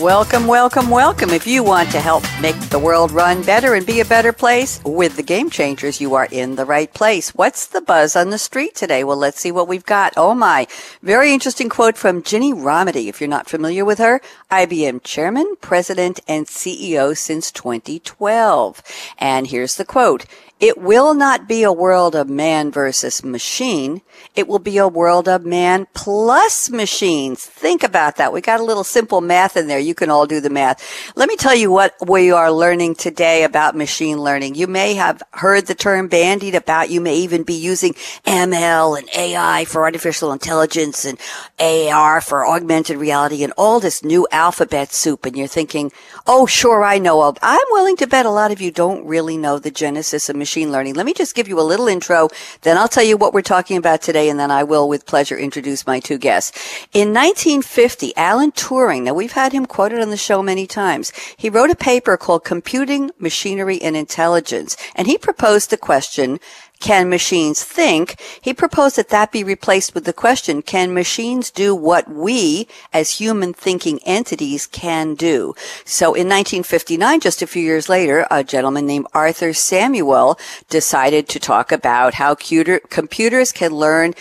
Welcome, welcome, welcome. If you want to help make the world run better and be a better place with the game changers, you are in the right place. What's the buzz on the street today? Well, let's see what we've got. Oh my. Very interesting quote from Ginni Rometty. If you're not familiar with her, IBM chairman, president, and CEO since 2012. And here's the quote. It will not be a world of man versus machine. It will be a world of man plus machines. Think about that. We got a little simple math in there. You can all do the math. Let me tell you what we are learning today about machine learning. You may have heard the term bandied about. You may even be using ML and AI for artificial intelligence and AR for augmented reality and all this new alphabet soup. And you're thinking, oh, sure, I know. Of. I'm willing to bet a lot of you don't really know the genesis of machine machine learning. Let me just give you a little intro, then I'll tell you what we're talking about today, and then I will, with pleasure, introduce my two guests. In 1950, Alan Turing, now we've had him quoted on the show many times, he wrote a paper called Computing, Machinery, and Intelligence, and he proposed the question, can machines think? He proposed that that be replaced with the question, can machines do what we as human thinking entities can do? So in 1959, just a few years later, a gentleman named Arthur Samuel decided to talk about how computers can learn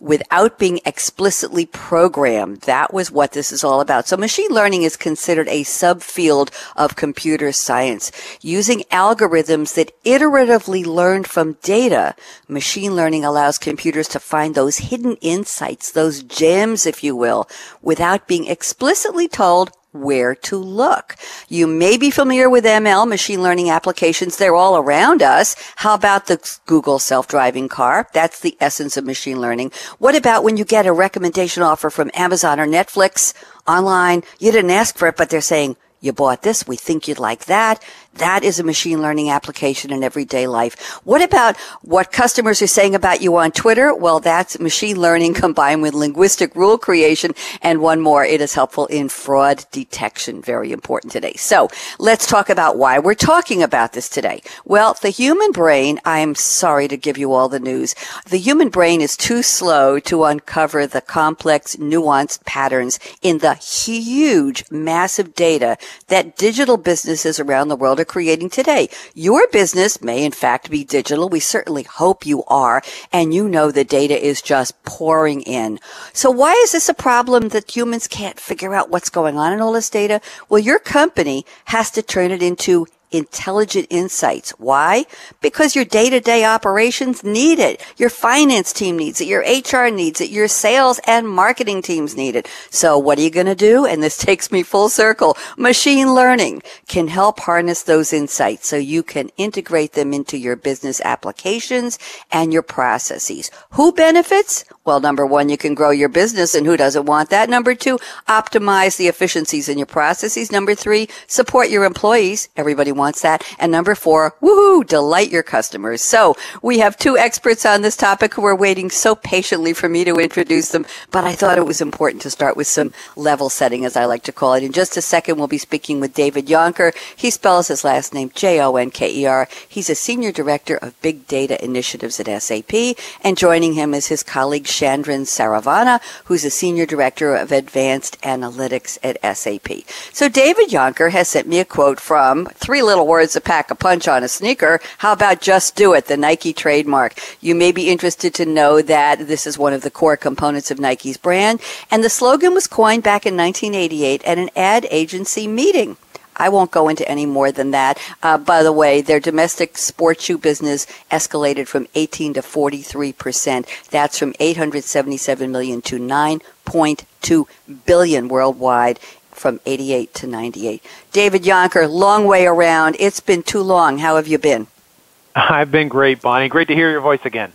without being explicitly programmed. That was what this is all about. So machine learning is considered a subfield of computer science. Using algorithms that iteratively learn from data, machine learning allows computers to find those hidden insights, those gems, if you will, without being explicitly told where to look. You may be familiar with ML, machine learning applications. They're all around us. How about the Google self-driving car? That's the essence of machine learning. What about when you get a recommendation offer from Amazon or Netflix online? You didn't ask for it, but they're saying, you bought this. We think you'd like that. That is a machine learning application in everyday life. What about what customers are saying about you on Twitter? Well, that's machine learning combined with linguistic rule creation. And one more, it is helpful in fraud detection. Very important today. So let's talk about why we're talking about this today. Well, the human brain, I'm sorry to give you all the news. The human brain is too slow to uncover the complex, nuanced patterns in the huge, massive data that digital businesses around the world are creating today. Your business may in fact be digital. We certainly hope you are. And you know the data is just pouring in. So why is this a problem that humans can't figure out what's going on in all this data? Well, your company has to turn it into intelligent insights. Why? Because your day-to-day operations need it. Your finance team needs it. Your HR needs it. Your sales and marketing teams need it. So what are you going to do? And this takes me full circle. Machine learning can help harness those insights so you can integrate them into your business applications and your processes. Who benefits? Well, number one, you can grow your business and who doesn't want that? Number two, optimize the efficiencies in your processes. Number three, support your employees. Everybody wants that. And number four, woohoo, delight your customers. So we have two experts on this topic who are waiting so patiently for me to introduce them, but I thought it was important to start with some level setting, as I like to call it. In just a second, we'll be speaking with David Jonker. He spells his last name J-O-N-K-E-R. He's a senior director of big data initiatives at SAP, and joining him is his colleague Chandran Saravana, who's a Senior Director of Advanced Analytics at SAP. So David Jonker has sent me a quote from Three Little Words to Pack a Punch on a Sneaker. How about Just Do It, the Nike trademark? You may be interested to know that this is one of the core components of Nike's brand, and the slogan was coined back in 1988 at an ad agency meeting. I won't go into any more than that. Uh, by the way, their domestic sports shoe business escalated from 18 to 43 percent. That's from 877 million to 9.2 billion worldwide from 88 to 98. David Jonker, long way around. It's been too long. How have you been? I've been great, Bonnie. Great to hear your voice again.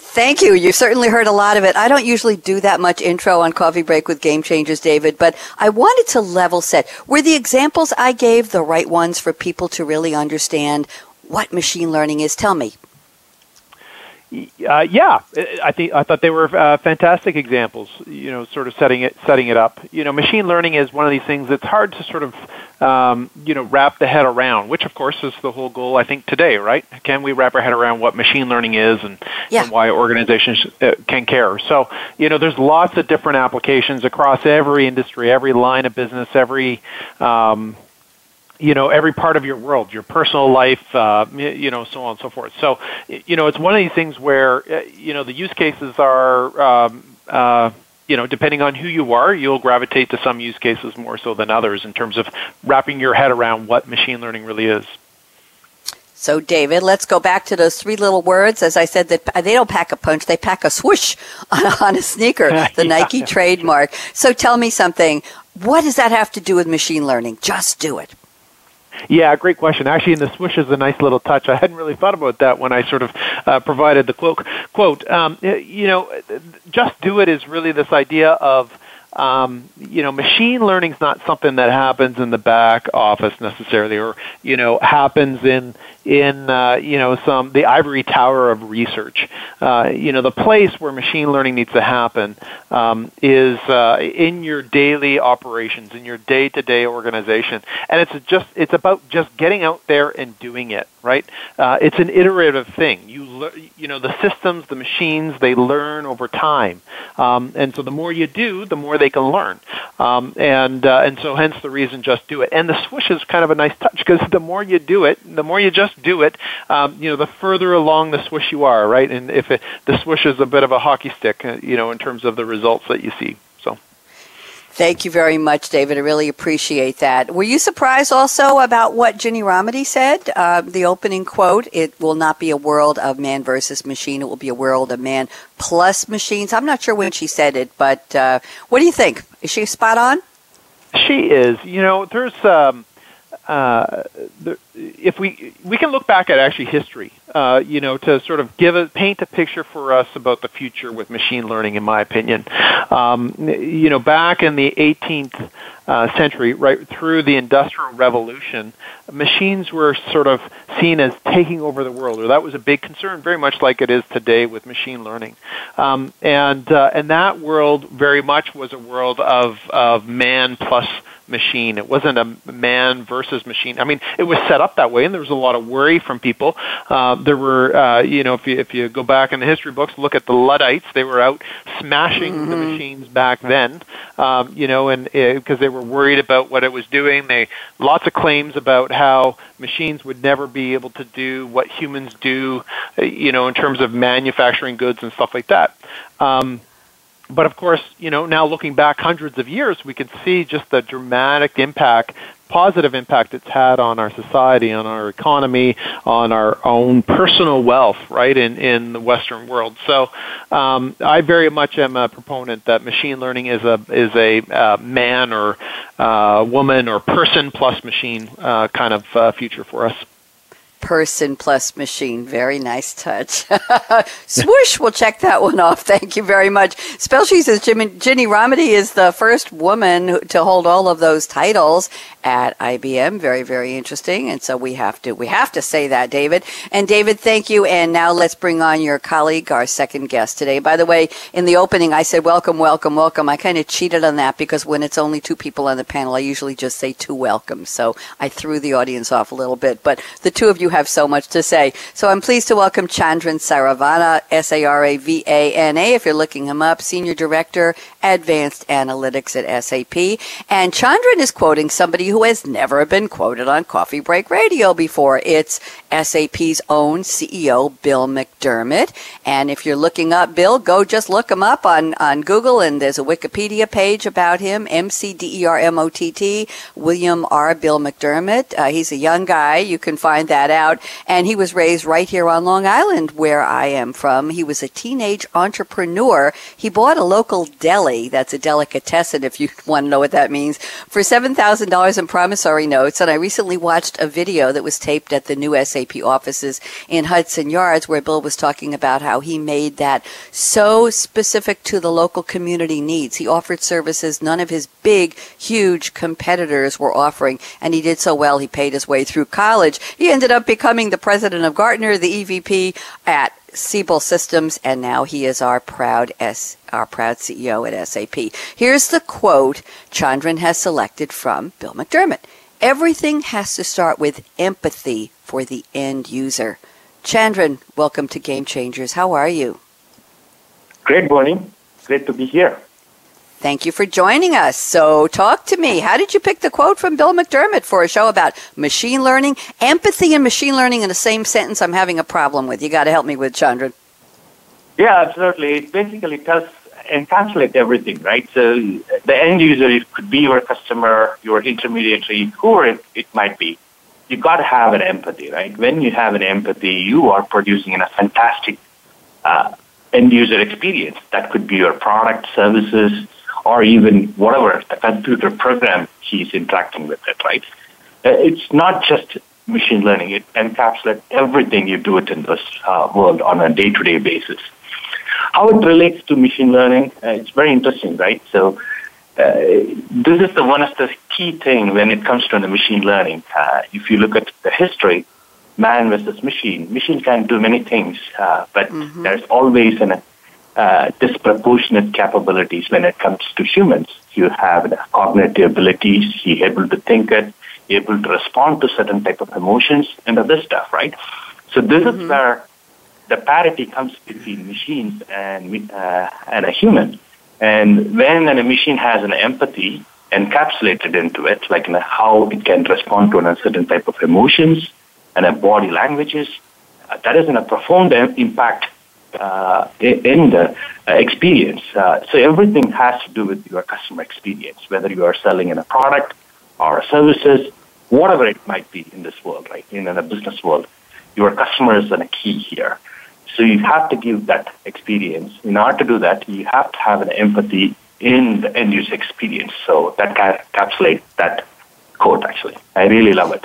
Thank you. You've certainly heard a lot of it. I don't usually do that much intro on Coffee Break with Game Changers, David, but I wanted to level set. Were the examples I gave the right ones for people to really understand what machine learning is? Tell me. Uh, yeah, I think I thought they were uh, fantastic examples. You know, sort of setting it setting it up. You know, machine learning is one of these things that's hard to sort of um, you know wrap the head around. Which, of course, is the whole goal. I think today, right? Can we wrap our head around what machine learning is and, yeah. and why organizations uh, can care? So, you know, there's lots of different applications across every industry, every line of business, every um, you know every part of your world your personal life uh, you know so on and so forth so you know it's one of these things where uh, you know the use cases are um, uh, you know depending on who you are you'll gravitate to some use cases more so than others in terms of wrapping your head around what machine learning really is so, David, let's go back to those three little words. As I said, that they don't pack a punch; they pack a swoosh on a, on a sneaker. The yeah. Nike trademark. So, tell me something. What does that have to do with machine learning? Just do it. Yeah, great question. Actually, in the swoosh is a nice little touch. I hadn't really thought about that when I sort of uh, provided the quote. Quote, um, you know, just do it is really this idea of um, you know, machine learning is not something that happens in the back office necessarily, or you know, happens in in uh, you know some the ivory tower of research. Uh, you know, the place where machine learning needs to happen um, is uh, in your daily operations, in your day-to-day organization, and it's just it's about just getting out there and doing it. Right? Uh, it's an iterative thing. You le- you know the systems, the machines, they learn over time, um, and so the more you do, the more they can learn. Um, and uh, and so hence the reason just do it. And the swish is kind of a nice touch because the more you do it, the more you just do it, um, you know, the further along the swish you are, right? And if it, the swish is a bit of a hockey stick, uh, you know, in terms of the results that you see. Thank you very much, David. I really appreciate that. Were you surprised also about what Ginni Rometty said? Uh, the opening quote It will not be a world of man versus machine, it will be a world of man plus machines. I'm not sure when she said it, but uh, what do you think? Is she spot on? She is. You know, there's. Um, uh, the, if we we can look back at actually history, uh, you know, to sort of give a paint a picture for us about the future with machine learning. In my opinion, um, you know, back in the 18th uh, century, right through the Industrial Revolution, machines were sort of seen as taking over the world, or that was a big concern, very much like it is today with machine learning. Um, and uh, and that world very much was a world of of man plus machine. It wasn't a man versus machine. I mean, it was set up that way, and there was a lot of worry from people. Uh, there were, uh, you know, if you if you go back in the history books, look at the Luddites. They were out smashing mm-hmm. the machines back then, um, you know, and because uh, they were worried about what it was doing. They lots of claims about how machines would never be able to do what humans do, uh, you know, in terms of manufacturing goods and stuff like that. Um, but of course, you know, now looking back hundreds of years, we can see just the dramatic impact, positive impact it's had on our society, on our economy, on our own personal wealth, right, in, in the Western world. So um, I very much am a proponent that machine learning is a, is a uh, man or uh, woman or person plus machine uh, kind of uh, future for us person plus machine. Very nice touch. Swoosh, we'll check that one off. Thank you very much. Spellsheet says Jimmy, Ginni Rometty is the first woman to hold all of those titles at IBM. Very, very interesting. And so we have to, we have to say that, David. And David, thank you. And now let's bring on your colleague, our second guest today. By the way, in the opening, I said, welcome, welcome, welcome. I kind of cheated on that because when it's only two people on the panel, I usually just say two welcome. So I threw the audience off a little bit, but the two of you you have so much to say. So I'm pleased to welcome Chandran Saravana, S A R A V A N A, if you're looking him up, Senior Director, Advanced Analytics at SAP. And Chandran is quoting somebody who has never been quoted on Coffee Break Radio before. It's SAP's own CEO, Bill McDermott. And if you're looking up Bill, go just look him up on, on Google, and there's a Wikipedia page about him, M C D E R M O T T, William R. Bill McDermott. Uh, he's a young guy. You can find that out. And he was raised right here on Long Island, where I am from. He was a teenage entrepreneur. He bought a local deli. That's a delicatessen, if you want to know what that means, for $7,000 in promissory notes. And I recently watched a video that was taped at the new SAP offices in Hudson Yards where Bill was talking about how he made that so specific to the local community needs. He offered services none of his big, huge competitors were offering, and he did so well he paid his way through college. He ended up becoming the president of Gartner, the EVP at Siebel Systems, and now he is our proud S, our proud CEO at SAP. Here's the quote Chandran has selected from Bill McDermott. Everything has to start with empathy for the end user. Chandran, welcome to Game Changers. How are you? Great morning. Great to be here. Thank you for joining us. So, talk to me. How did you pick the quote from Bill McDermott for a show about machine learning? Empathy and machine learning in the same sentence, I'm having a problem with. You got to help me with, Chandran. Yeah, absolutely. It basically tells, encapsulate everything, right? So, the end user it could be your customer, your intermediary, whoever it, it might be. You got to have an empathy, right? When you have an empathy, you are producing a fantastic uh, end user experience. That could be your product, services, or even whatever the computer program he's interacting with it, right? Uh, it's not just machine learning. It encapsulates everything you do it in this uh, world on a day-to-day basis. How it relates to machine learning, uh, it's very interesting, right? So uh, this is the one of the key thing when it comes to the machine learning. Uh, if you look at the history, man versus machine, machine can do many things, uh, but mm-hmm. there's always an uh, disproportionate capabilities when it comes to humans. You have cognitive abilities, you're able to think it, you're able to respond to certain type of emotions and other stuff, right? So this mm-hmm. is where the parity comes between machines and uh, and a human. And when a machine has an empathy encapsulated into it, like how it can respond to a certain type of emotions and a body languages, uh, that is in a profound impact uh, in the uh, experience. Uh, so everything has to do with your customer experience, whether you are selling in a product or services, whatever it might be in this world, right? In a business world, your customer is a key here. So you have to give that experience. In order to do that, you have to have an empathy in the end user experience. So that encapsulates that quote. Actually, I really love it.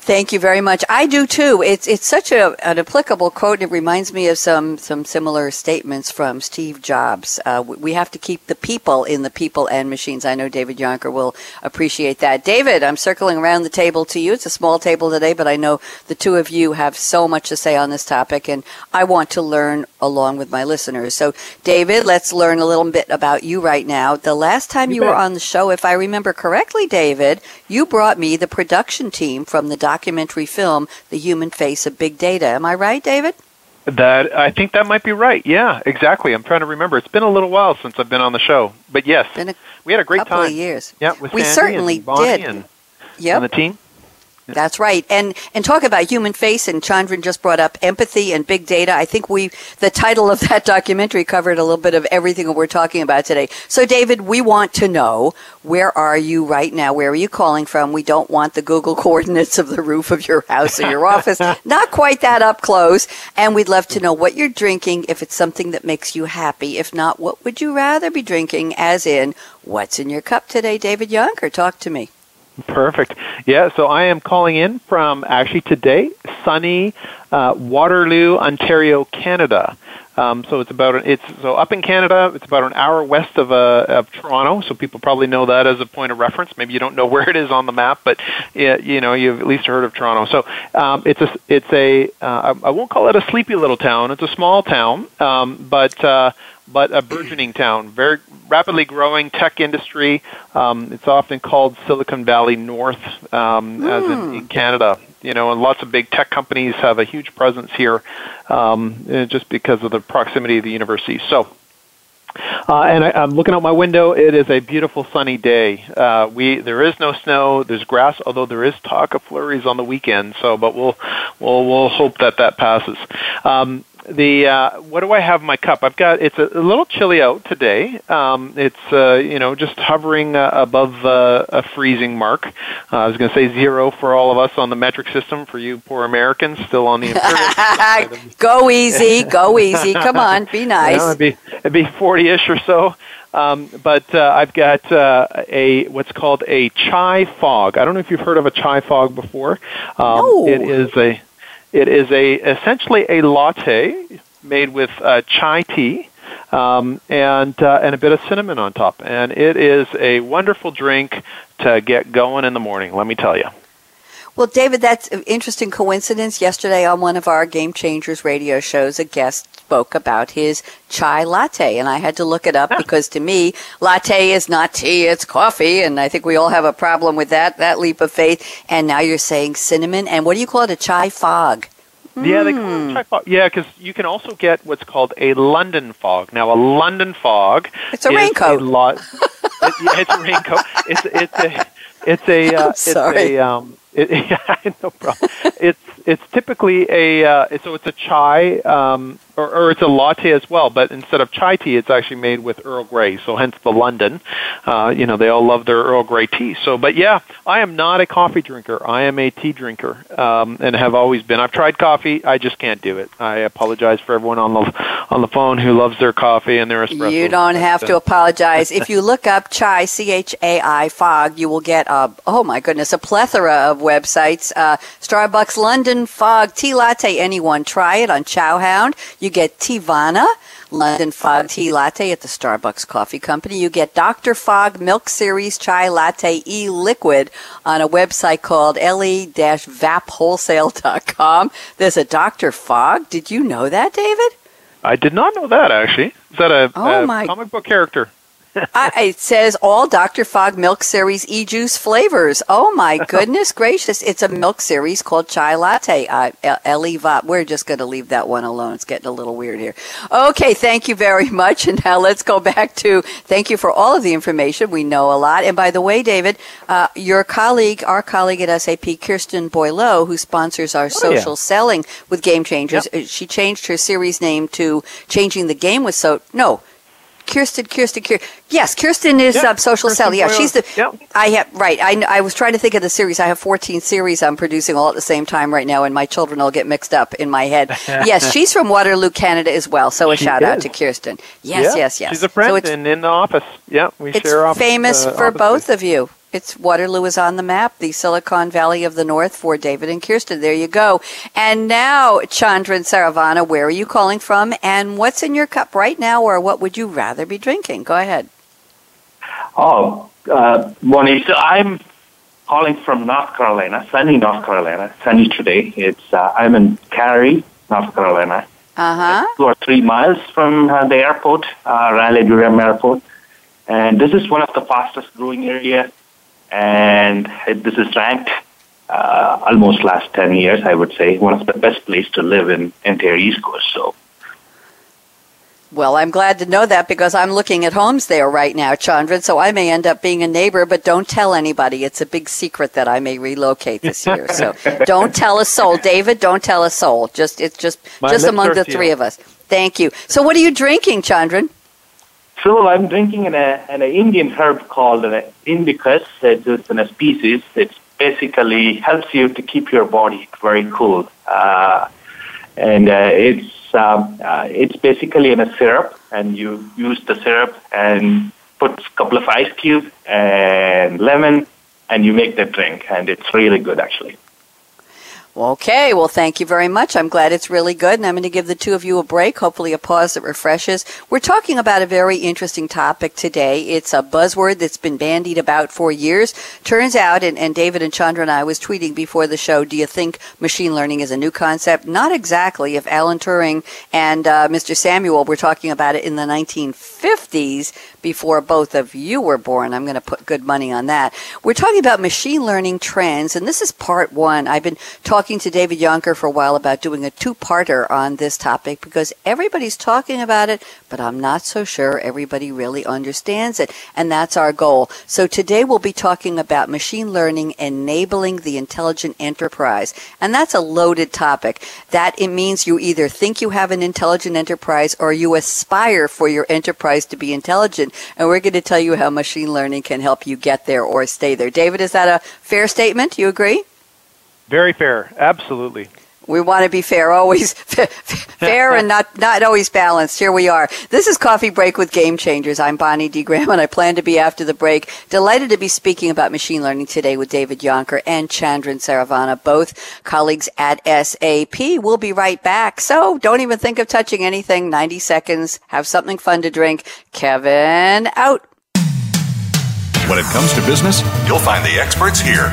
Thank you very much. I do too. It's it's such a, an applicable quote. It reminds me of some some similar statements from Steve Jobs. Uh, we have to keep the people in the people and machines. I know David Jonker will appreciate that. David, I'm circling around the table to you. It's a small table today, but I know the two of you have so much to say on this topic, and I want to learn along with my listeners. So, David, let's learn a little bit about you right now. The last time you, you were on the show, if I remember correctly, David, you brought me the production team from the doc documentary film, The Human Face of Big Data. Am I right, David? That I think that might be right. Yeah, exactly. I'm trying to remember. It's been a little while since I've been on the show, but yes, we had a great couple time. Of years. Yeah, we certainly did. And, yep. and the team. That's right. And and talk about human face and Chandran just brought up empathy and big data. I think we the title of that documentary covered a little bit of everything that we're talking about today. So David, we want to know where are you right now? Where are you calling from? We don't want the Google coordinates of the roof of your house or your office. Not quite that up close. And we'd love to know what you're drinking if it's something that makes you happy. If not, what would you rather be drinking as in what's in your cup today, David Jonker? Talk to me. Perfect. Yeah, so I am calling in from actually today, sunny uh, Waterloo, Ontario, Canada. Um, so it's about it's so up in Canada. It's about an hour west of uh, of Toronto. So people probably know that as a point of reference. Maybe you don't know where it is on the map, but it, you know you've at least heard of Toronto. So um, it's a it's a uh, I won't call it a sleepy little town. It's a small town, um, but uh, but a burgeoning town, very rapidly growing tech industry. Um, it's often called Silicon Valley North, um, mm. as in, hmm. in, Canada. You know, and lots of big tech companies have a huge presence here, um, eh, just because of the proximity of the university. So. Uh, and I, am looking out my window. It is a beautiful sunny day. Uh, we there is no snow. There's grass, although there is talk of flurries on the weekend. So, but we'll we'll we'll hope that that passes. Um, the uh, what do I have in my cup? I've got it's a, a little chilly out today. Um, it's uh, you know just hovering uh, above uh, a freezing mark. Uh, I was going to say zero for all of us on the metric system. For you poor Americans, still on the imperial. go easy, go easy. Come on, be nice. You know, it'd be it'd be forty-ish or so. Um, but uh, I've got uh, a what's called a chai fog. I don't know if you've heard of a chai fog before. Um, no. It is a it is a essentially a latte made with uh, chai tea um, and uh, and a bit of cinnamon on top, and it is a wonderful drink to get going in the morning. Let me tell you. Well, David, that's an interesting coincidence. Yesterday on one of our Game Changers radio shows, a guest spoke about his chai latte, and I had to look it up because to me, latte is not tea, it's coffee, and I think we all have a problem with that, that leap of faith. And now you're saying cinnamon, and what do you call it? A chai fog. Yeah, they call it hmm. chai fog. Yeah, because you can also get what's called a London fog. Now, a London fog. It's a raincoat. A lot. it, it's a raincoat. It's it's a it's a uh, it's a um, it, yeah, no problem. it's it's typically a uh, so it's a chai um, or, or it's a latte as well, but instead of chai tea, it's actually made with Earl Grey. So hence the London. Uh, you know, they all love their Earl Grey tea. So, but yeah, I am not a coffee drinker. I am a tea drinker, um, and have always been. I've tried coffee. I just can't do it. I apologize for everyone on the on the phone who loves their coffee and their espresso. You don't have to apologize. if you look up chai, C H A I fog, you will get a oh my goodness, a plethora of websites. Uh, Starbucks London Fog Tea Latte. Anyone try it on Chowhound? You get Teavana, London Fog Tea Latte at the Starbucks Coffee Company. You get Dr. Fog Milk Series Chai Latte E Liquid on a website called le-vapwholesale.com. There's a Dr. Fog. Did you know that, David? I did not know that, actually. Is that a, oh a comic book character? I, it says all Dr. Fog Milk Series e-juice flavors. Oh my goodness gracious! It's a milk series called Chai Latte. Uh, Ellie We're just going to leave that one alone. It's getting a little weird here. Okay, thank you very much. And now let's go back to thank you for all of the information. We know a lot. And by the way, David, uh, your colleague, our colleague at SAP, Kirsten Boileau, who sponsors our oh, social yeah. selling with Game Changers, yep. Uh, she changed her series name to Changing the Game with So. No, Kirsten, Kirsten, Kirsten. Yes, Kirsten is uh, social Kirsten Yeah, she's the. Yep. I have right. I, I was trying to think of the series. I have 14 series I'm producing all at the same time right now, and my children will get mixed up in my head. yes, she's from Waterloo, Canada as well. So a she shout is. out to Kirsten. Yes, yeah, yes, yes. She's a friend so in, in the office. Yeah, we it's share office. famous uh, for both place. of you. It's Waterloo is on the map, the Silicon Valley of the North for David and Kirsten. There you go. And now, Chandran Saravana, where are you calling from? And what's in your cup right now, or what would you rather be drinking? Go ahead. Oh, uh, morning. So I'm calling from North Carolina, sunny North Carolina, sunny today. It's uh, I'm in Cary, North Carolina. Uh-huh. Two or three miles from uh, the airport, uh, Raleigh Durham Airport. And this is one of the fastest growing areas and it, this is ranked uh, almost last 10 years, I would say, one of the best places to live in entire East Coast. So. Well, I'm glad to know that because I'm looking at homes there right now, Chandran. So I may end up being a neighbor, but don't tell anybody. It's a big secret that I may relocate this year. So don't tell a soul, David. Don't tell a soul. Just it's just My just among the three of us. Thank you. So what are you drinking, Chandran? So I'm drinking an, an Indian herb called an indicus. It's a species. It basically helps you to keep your body very cool. Uh, and uh, it's um, uh, it's basically in a syrup, and you use the syrup and put a couple of ice cubes and lemon, and you make the drink, and it's really good actually. Okay, well, thank you very much. I'm glad it's really good, and I'm going to give the two of you a break, hopefully a pause that refreshes. We're talking about a very interesting topic today. It's a buzzword that's been bandied about for years. Turns out, and, and David and Chandra and I was tweeting before the show, do you think machine learning is a new concept? Not exactly. If Alan Turing and uh, Mr. Samuel were talking about it in the 1950s, before both of you were born. I'm going to put good money on that. We're talking about machine learning trends, and this is part one. I've been talking to David Jonker for a while about doing a two-parter on this topic because everybody's talking about it, but I'm not so sure everybody really understands it, and that's our goal. So today we'll be talking about machine learning enabling the intelligent enterprise, and that's a loaded topic. That it means you either think you have an intelligent enterprise or you aspire for your enterprise to be intelligent, and we're going to tell you how machine learning can help you get there or stay there. David, is that a fair statement? You agree? Very fair. Absolutely. We want to be fair, always fair and not, not always balanced. Here we are. This is Coffee Break with Game Changers. I'm Bonnie D. Graham, and I plan to be after the break. Delighted to be speaking about machine learning today with David Jonker and Chandran Saravana, both colleagues at SAP. We'll be right back. So don't even think of touching anything. 90 seconds. Have something fun to drink. Kevin, out. When it comes to business, you'll find the experts here.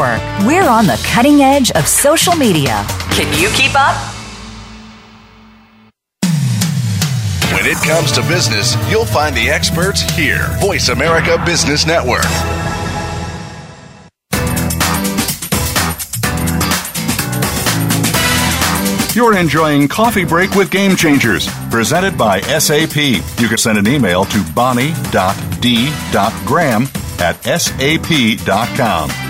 We're on the cutting edge of social media. Can you keep up? When it comes to business, you'll find the experts here. Voice America Business Network. You're enjoying Coffee Break with Game Changers, presented by SAP. You can send an email to bonnie.d.graham at sap.com.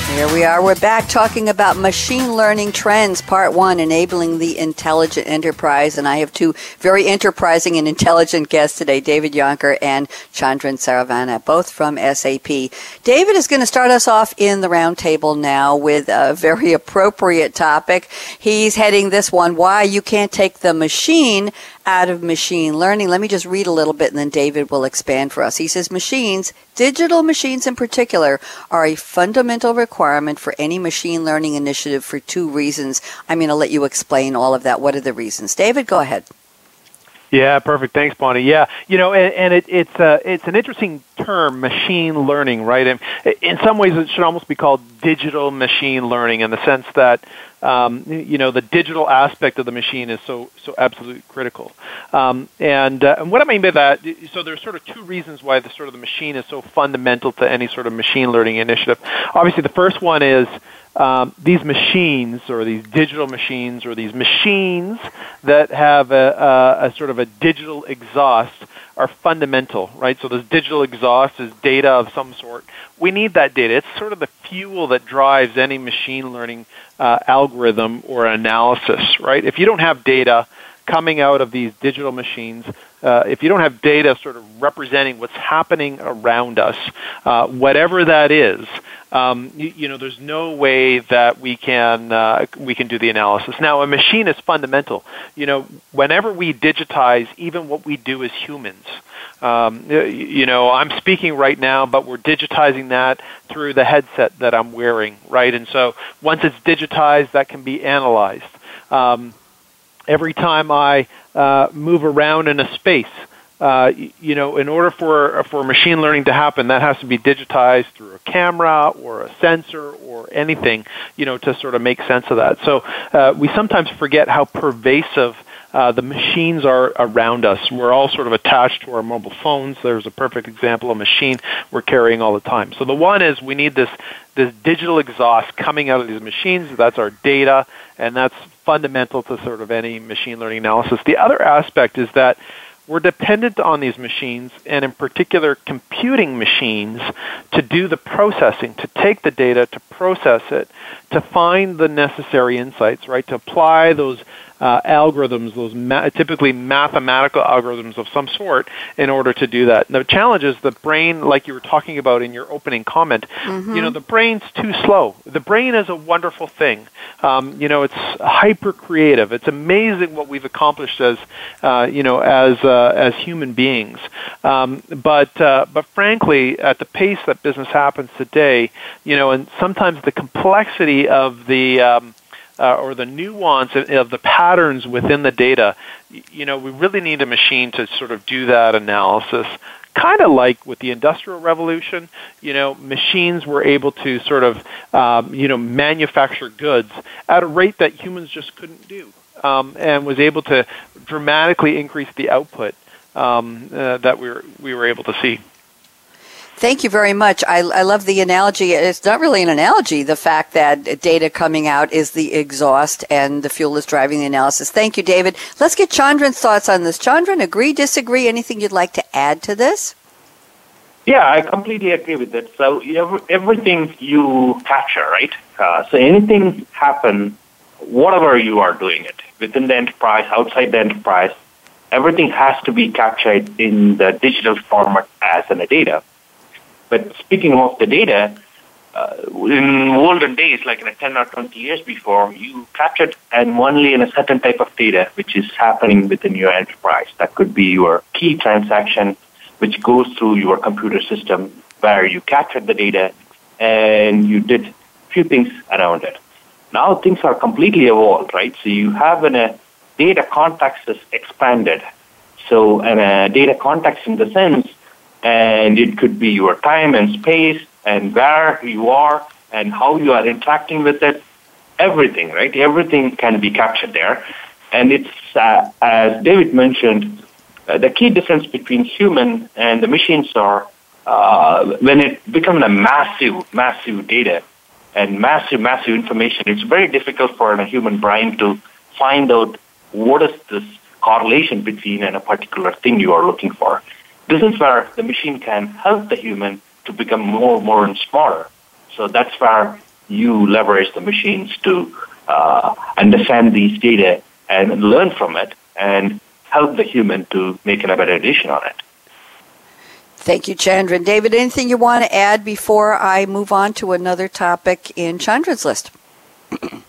Here we are. We're back talking about machine learning trends, part one, enabling the intelligent enterprise. And I have two very enterprising and intelligent guests today, David Jonker and Chandran Saravana, both from SAP. David is going to start us off in the roundtable now with a very appropriate topic. He's heading this one, why you can't take the machine out of machine learning. Let me just read a little bit and then David will expand for us. He says machines, digital machines in particular, are a fundamental requirement for any machine learning initiative for two reasons. I'm going to let you explain all of that. What are the reasons? David, go ahead. Yeah, perfect. Thanks, Bonnie. Yeah, you know, and, and it, it's uh, it's an interesting term, machine learning, right? And in some ways, it should almost be called digital machine learning, in the sense that um, you know the digital aspect of the machine is so so absolutely critical. Um, and uh, and what I mean by that, so there's sort of two reasons why the sort of the machine is so fundamental to any sort of machine learning initiative. Obviously, the first one is um, these machines or these digital machines or these machines that have a, a, a, sort of a digital exhaust are fundamental, right? So this digital exhaust is data of some sort. We need that data. It's sort of the fuel that drives any machine learning uh, algorithm or analysis, right? If you don't have data, coming out of these digital machines, uh, if you don't have data sort of representing what's happening around us, uh, whatever that is, um, you, you, know, there's no way that we can uh, we can do the analysis. Now, a machine is fundamental. You know, whenever we digitize, even what we do as humans, um, you know, I'm speaking right now, but we're digitizing that through the headset that I'm wearing, right? And so once it's digitized, that can be analyzed. Um, every time I uh, move around in a space, uh, you know, in order for for machine learning to happen, that has to be digitized through a camera or a sensor or anything, you know, to sort of make sense of that. So uh, we sometimes forget how pervasive. Uh, the machines are around us. We're all sort of attached to our mobile phones. There's a perfect example of a machine we're carrying all the time. So the one is we need this this digital exhaust coming out of these machines. That's our data, and that's fundamental to sort of any machine learning analysis. The other aspect is that we're dependent on these machines, and in particular, computing machines, to do the processing, to take the data, to process it, to find the necessary insights, right? To apply those uh, algorithms, those ma- typically mathematical algorithms of some sort, in order to do that. And the challenge is the brain, like you were talking about in your opening comment. Mm-hmm. You know, the brain's too slow. The brain is a wonderful thing. Um, you know, it's hyper creative. It's amazing what we've accomplished as, uh, you know, as uh, as human beings. Um, but uh, but frankly, at the pace that business happens today, you know, and sometimes the complexity of the um, uh, or the nuance of the patterns within the data, you know, we really need a machine to sort of do that analysis. Kind of like with the Industrial Revolution, you know, machines were able to sort of, um, you know, manufacture goods at a rate that humans just couldn't do, um, and was able to dramatically increase the output um, uh, that we were we were able to see. Thank you very much. I, I love the analogy. It's not really an analogy, the fact that data coming out is the exhaust and the fuel is driving the analysis. Thank you, David. Let's get Chandran's thoughts on this. Chandran, agree, disagree? Anything you'd like to add to this? Yeah, I completely agree with it. So everything you capture, right? Uh, so anything happen, whatever you are doing it, within the enterprise, outside the enterprise, everything has to be captured in the digital format as in a data. But speaking of the data, uh, in olden days, like in 10 or 20 years before, you captured and only in a certain type of data which is happening within your enterprise. That could be your key transaction, which goes through your computer system, where you captured the data and you did a few things around it. Now things are completely evolved, right? So you have an, a data context is expanded. So, and a data context in the sense and it could be your time and space and where you are and how you are interacting with it. Everything, right? Everything can be captured there. And it's, uh, as David mentioned, uh, the key difference between human and the machines are uh, when it becomes a massive, massive data and massive, massive information, it's very difficult for a human brain to find out what is this correlation between and a particular thing you are looking for. This is where the machine can help the human to become more, more and smarter. So that's where you leverage the machines to uh, understand these data and learn from it and help the human to make a better decision on it. Thank you, Chandran. David, anything you want to add before I move on to another topic in Chandran's list?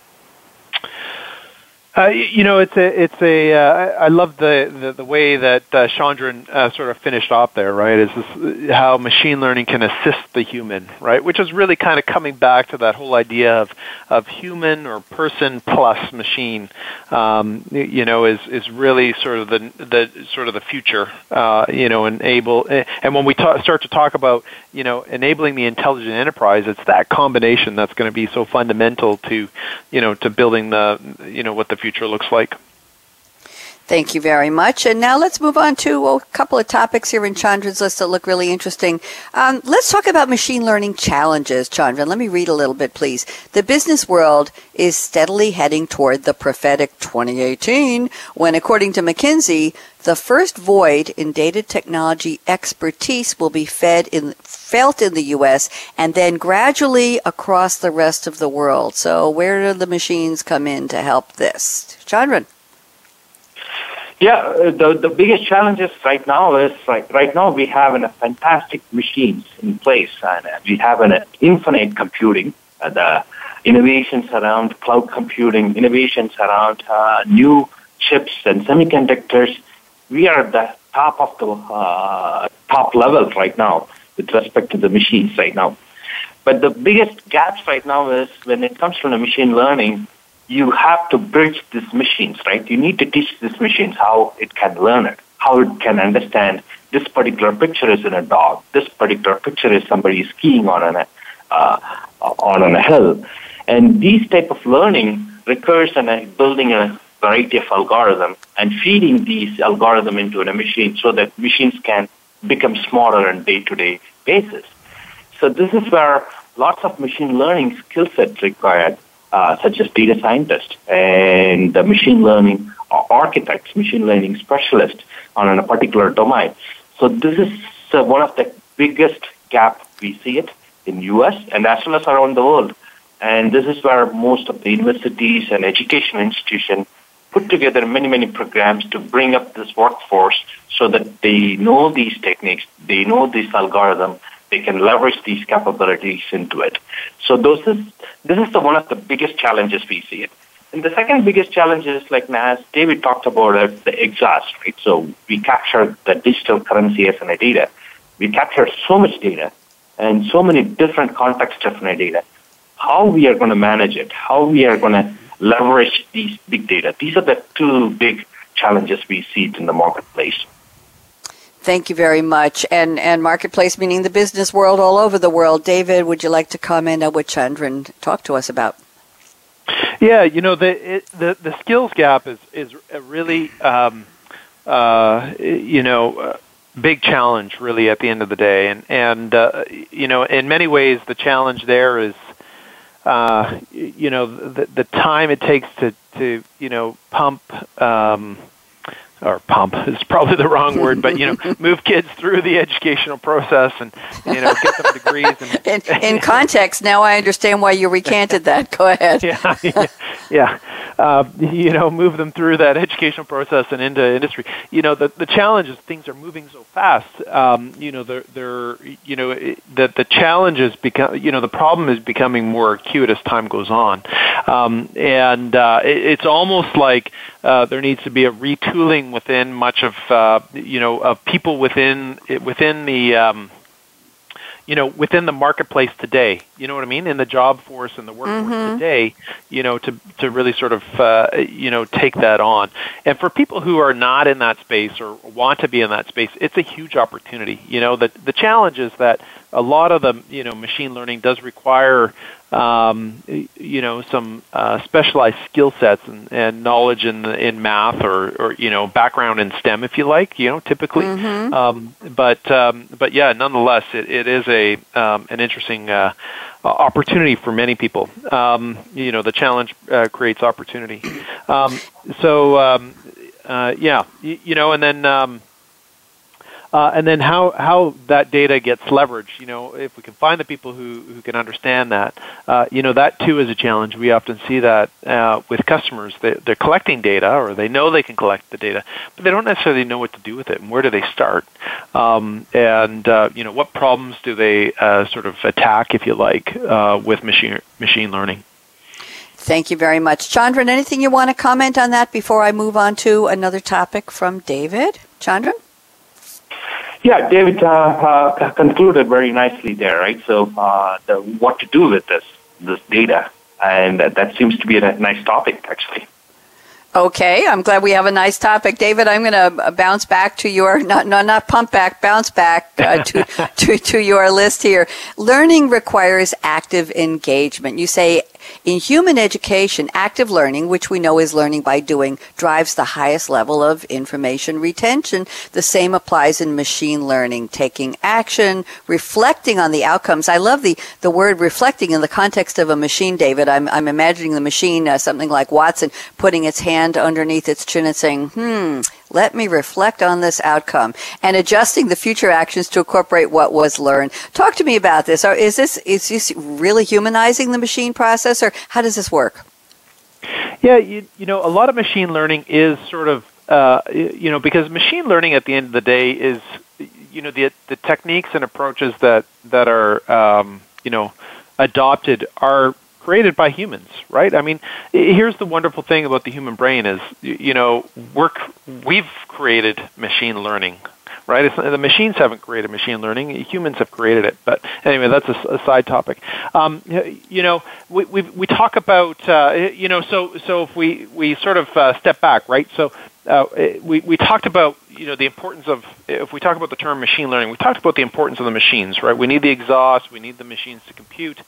Uh, you know, it's a, it's a. Uh, I love the, the, the way that uh, Chandran uh, sort of finished off there, right? Is this, how machine learning can assist the human, right? Which is really kind of coming back to that whole idea of of human or person plus machine. Um, you know, is is really sort of the the sort of the future. Uh, you know, enable and when we ta- start to talk about you know enabling the intelligent enterprise, it's that combination that's going to be so fundamental to you know to building the you know what the future looks like. Thank you very much. And now let's move on to a couple of topics here in Chandra's list that look really interesting. Um, let's talk about machine learning challenges, Chandra. Let me read a little bit, please. The business world is steadily heading toward the prophetic 2018 when, according to McKinsey, the first void in data technology expertise will be fed in, felt in the U.S. and then gradually across the rest of the world. So where do the machines come in to help this? Chandran? Yeah, uh, the, the biggest challenges right now is like right now we have an, a fantastic machines in place and we have an infinite computing. Uh, the innovations around cloud computing, innovations around uh, new chips and semiconductors. We are at the top of the uh, top level right now with respect to the machines right now. But the biggest gaps right now is when it comes to the machine learning, you have to bridge these machines, right? You need to teach these machines how it can learn it, how it can understand this particular picture is in a dog, this particular picture is somebody skiing on a uh, on a hill, and these type of learning requires an, building a variety of algorithm and feeding these algorithm into a machine so that machines can become smarter on day-to-day basis. So this is where lots of machine learning skill sets required, uh, such as data scientists and the machine learning architects, machine learning specialists on a particular domain. So this is uh, one of the biggest gap we see it in U.S. and as well as around the world. And this is where most of the universities and education institutions put together many, many programs to bring up this workforce so that they know these techniques, they know this algorithm, they can leverage these capabilities into it. So those is, this is the, one of the biggest challenges we see it. And the second biggest challenge is like as David talked about it, the exhaust, right? So we capture the digital currency as an data. We capture so much data and so many different contexts of data how we are going to manage it, how we are going to leverage these big data. These are the two big challenges we see in the marketplace. Thank you very much. And and marketplace meaning the business world all over the world. David, would you like to comment on what Chandran talked to us about? Yeah, you know the it, the the skills gap is is a really um, uh, you know uh, big challenge really at the end of the day, and and uh, you know in many ways the challenge there is uh, you know the, the time it takes to to you know pump um, or pump is probably the wrong word, but you know, move kids through the educational process and you know get them degrees. And, in, in context, now I understand why you recanted that. Go ahead. yeah, yeah, yeah. Uh, you know, move them through that educational process and into industry. You know, the the challenge is things are moving so fast. Um, you know, they're they're you know that the challenge is become you know the problem is becoming more acute as time goes on, um, and uh, it, it's almost like uh, there needs to be a retooling within much of uh, you know of people within within the um, you know within the marketplace today. You know what i mean? In the job force and the workforce mm-hmm. today you know to to really sort of uh, you know take that on. And for people who are not in that space or want to be in that space it's a huge opportunity. You know the the challenge is that a lot of the you know machine learning does require um, you know some uh, specialized skill sets and, and knowledge in the, in math or, or you know background in STEM if you like you know typically. Mm-hmm. um, but um, but yeah nonetheless it, it is a um, an interesting uh, opportunity for many people. Um, you know the challenge uh, creates opportunity. Um, so um, uh, yeah you, you know and then um, uh, and then how, how that data gets leveraged. You know, if we can find the people who, who can understand that, uh, you know, that too is a challenge. We often see that uh, with customers. They, they're collecting data, or they know they can collect the data, but they don't necessarily know what to do with it and where do they start. Um, and uh, you know, what problems do they uh, sort of attack, if you like, uh, with machine machine learning? Thank you very much. Chandran, anything you want to comment on that before I move on to another topic from David? Chandran? Yeah, David uh, uh, concluded very nicely there, right? So, uh, the, what to do with this this data, and that, that seems to be a nice topic, actually. Okay, I'm glad we have a nice topic, David. I'm going to bounce back to your not not not pump back, bounce back uh, to, to to your list here. Learning requires active engagement. You say in human education, active learning, which we know is learning by doing, drives the highest level of information retention. The same applies in machine learning, taking action, reflecting on the outcomes. I love the, the word reflecting in the context of a machine, David. I'm, I'm imagining the machine, uh, something like Watson, putting its hand underneath its chin and saying, hmm, let me reflect on this outcome and adjusting the future actions to incorporate what was learned. Talk to me about this. Is this is this really humanizing the machine process, or how does this work? Yeah, you, you know, a lot of machine learning is sort of uh, you know, because machine learning at the end of the day is, you know, the the techniques and approaches that that are, um, you know, adopted are created by humans, right? I mean, here's the wonderful thing about the human brain is, you know, we're we've created machine learning right? It's, the machines haven't created machine learning; humans have created it. But anyway, that's a, a side topic. Um, you know, we, we we talk about uh, you know, so so if we we sort of uh, step back, right? So uh, we we talked about you know the importance of if we talk about the term machine learning, we talked about the importance of the machines, right? We need the exhaust, we need the machines to compute.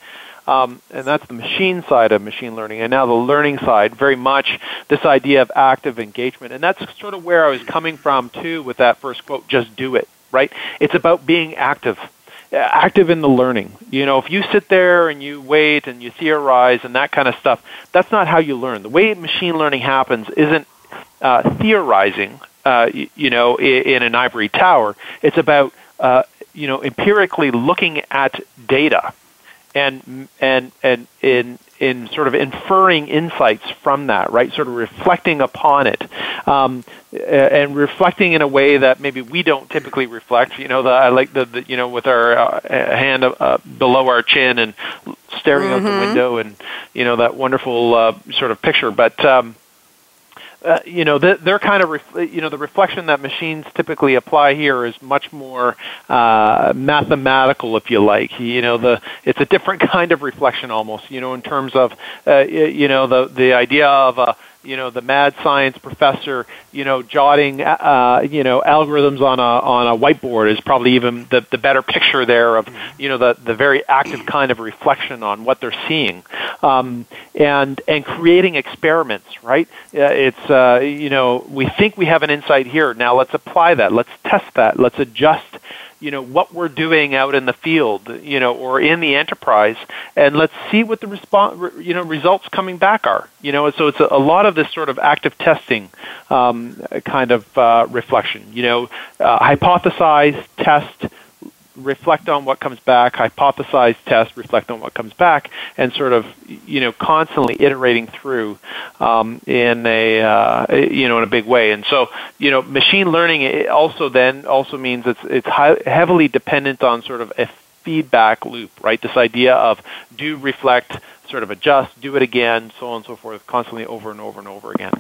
Um, and that's the machine side of machine learning. And now the learning side, very much this idea of active engagement. And that's sort of where I was coming from, too, with that first quote just do it, right? It's about being active. Active in the learning. You know, if you sit there and you wait and you theorize and that kind of stuff, that's not how you learn. The way machine learning happens isn't uh, theorizing, uh, you, you, know, in, in, an ivory tower. It's about, uh, you know, empirically looking at data and and and in in sort of inferring insights from that, right? Sort of reflecting upon it, um, and reflecting in a way that maybe we don't typically reflect. You know, the, I like the, the you know with our uh, hand uh, below our chin and staring mm-hmm. out the mm-hmm. window, and you know that wonderful uh, sort of picture. But um, uh, you know, the, they're kind of, ref- you know, the reflection that machines typically apply here is much more uh, mathematical, if you like. You know, the it's a different kind of reflection almost. You know, in terms of, uh, you know, the the idea of a you know the mad science professor you know jotting uh, you know algorithms on a on a whiteboard is probably even the the better picture there of you know the the very active kind of reflection on what they're seeing. Um, and and creating experiments right? Uh, it's uh, you know we think we have an insight here. Now let's apply that. Let's test that. Let's adjust you know what we're doing out in the field, you know, or in the enterprise, and let's see what the response, you know, results coming back are. You know, so it's a, a lot of this sort of active testing um, kind of uh, reflection. You know, uh, hypothesize, test, reflect on what comes back, hypothesize, test, reflect on what comes back, and sort of you know constantly iterating through um, in a uh, you know in a big way. And so you know machine learning also then also means it's it's high, heavily dependent on sort of a feedback loop, right? This idea of do reflect, sort of adjust, do it again, so on and so forth, constantly over and over and over again.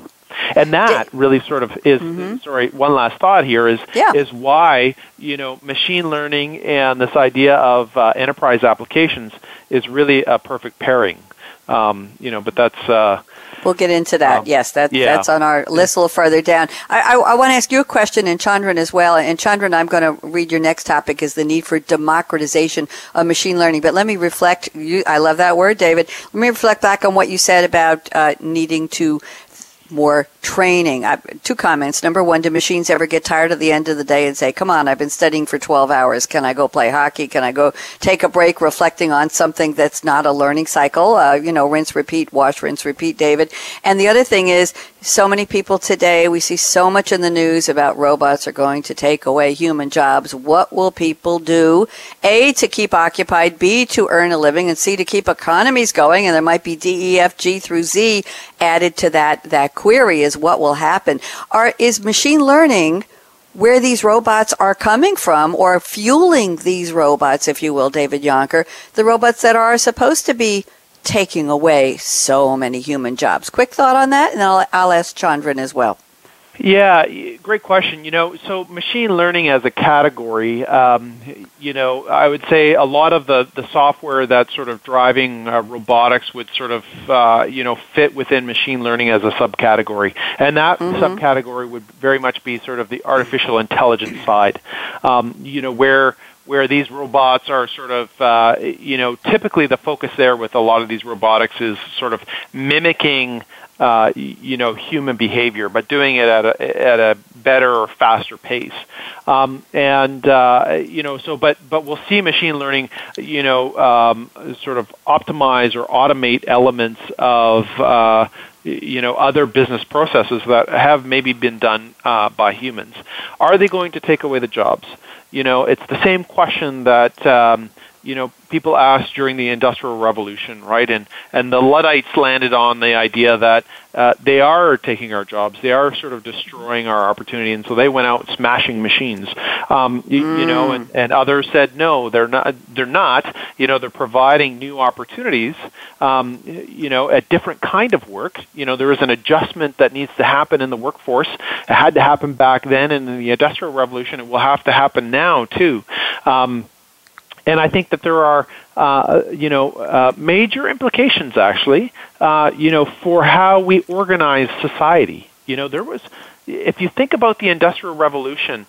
And that really sort of is mm-hmm. sorry, one last thought here is yeah. is why, you know, machine learning and this idea of uh, enterprise applications is really a perfect pairing. Um, you know, but that's uh, We'll get into that. Um, yes, that, yeah. that's on our list a little further down. I, I, I want to ask you a question, and Chandran as well. And Chandran, I'm going to read your next topic is the need for democratization of machine learning. But let me reflect. You, I love that word, David. Let me reflect back on what you said about uh, needing to more training. I, two comments. Number one, do machines ever get tired at the end of the day and say, come on, I've been studying for 12 hours. Can I go play hockey? Can I go take a break reflecting on something that's not a learning cycle? Uh, you know, rinse, repeat, wash, rinse, repeat, David. And the other thing is, so many people today, we see so much in the news about robots are going to take away human jobs. What will people do? A, to keep occupied, B, to earn a living, and C, to keep economies going. And there might be D, E, F, G through Z added to that, that query is what will happen. Are, is machine learning where these robots are coming from or fueling these robots, if you will, David Jonker, the robots that are supposed to be taking away so many human jobs. Quick thought on that, and I'll, I'll ask Chandran as well. Yeah, great question. You know, so machine learning as a category, um, you know, I would say a lot of the, the software that's sort of driving uh, robotics would sort of, uh, you know, fit within machine learning as a subcategory. And that mm-hmm. subcategory would very much be sort of the artificial intelligence side, um, you know, where where these robots are sort of, uh, you know, typically the focus there with a lot of these robotics is sort of mimicking uh, you know human behavior, but doing it at a at a better or faster pace. Um, and uh, you know, so but but we'll see machine learning, you know, um, sort of optimize or automate elements of. Uh, you know other business processes that have maybe been done uh, by humans. Are they going to take away the jobs? You know, it's the same question that um, you know, people asked during the Industrial Revolution, right? And and the Luddites landed on the idea that uh, they are taking our jobs, they are sort of destroying our opportunity, and so they went out smashing machines. Um, you, mm. you know, and, and others said no, they're not. They're not. You know, they're providing new opportunities. Um, you know, a different kind of work. You know, there is an adjustment that needs to happen in the workforce. It had to happen back then in the Industrial Revolution. It will have to happen now too. Um, and I think that there are, uh, you know, uh, major implications actually, uh, you know, for how we organize society. You know, there was, if you think about the Industrial Revolution,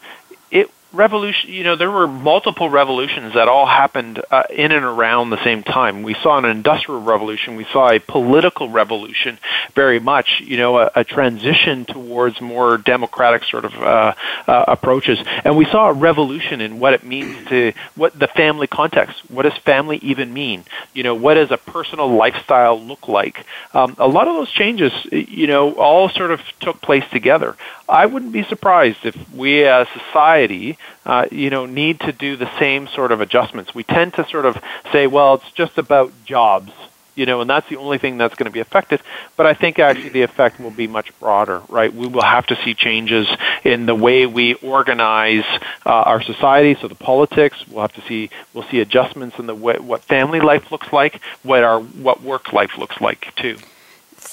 it revolution you know there were multiple revolutions that all happened uh, in and around the same time. We saw an industrial revolution. We saw a political revolution very much you know a, a transition towards more democratic sort of uh, uh, approaches. And we saw a revolution in what it means to what the family context what does family even mean? You know what does a personal lifestyle look like? Um, a lot of those changes you know all sort of took place together. I wouldn't be surprised if we as society uh, you know, need to do the same sort of adjustments. We tend to sort of say, well, it's just about jobs, you know, and that's the only thing that's going to be affected. But I think actually the effect will be much broader, right? We will have to see changes in the way we organize uh, our society. So the politics, we'll have to see, we'll see adjustments in the way what family life looks like, what our what work life looks like too.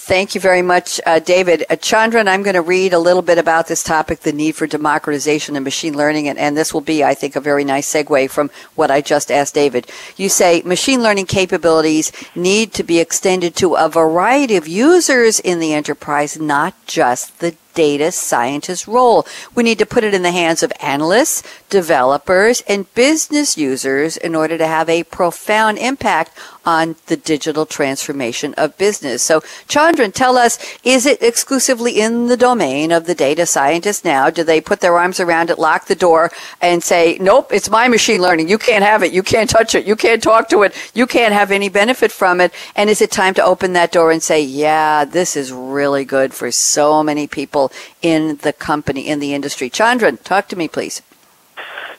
Thank you very much, uh, David. Uh, Chandran, I'm going to read a little bit about this topic, the need for democratization and machine learning, and, and this will be, I think, a very nice segue from what I just asked David. You say machine learning capabilities need to be extended to a variety of users in the enterprise, not just the data scientist role. We need to put it in the hands of analysts, developers, and business users in order to have a profound impact on the digital transformation of business. So, Chandran, tell us, is it exclusively in the domain of the data scientist now? Do they put their arms around it, lock the door, and say, nope, it's my machine learning. You can't have it. You can't touch it. You can't talk to it. You can't have any benefit from it. And is it time to open that door and say, yeah, this is really good for so many people in the company, in the industry? Chandran, talk to me, please.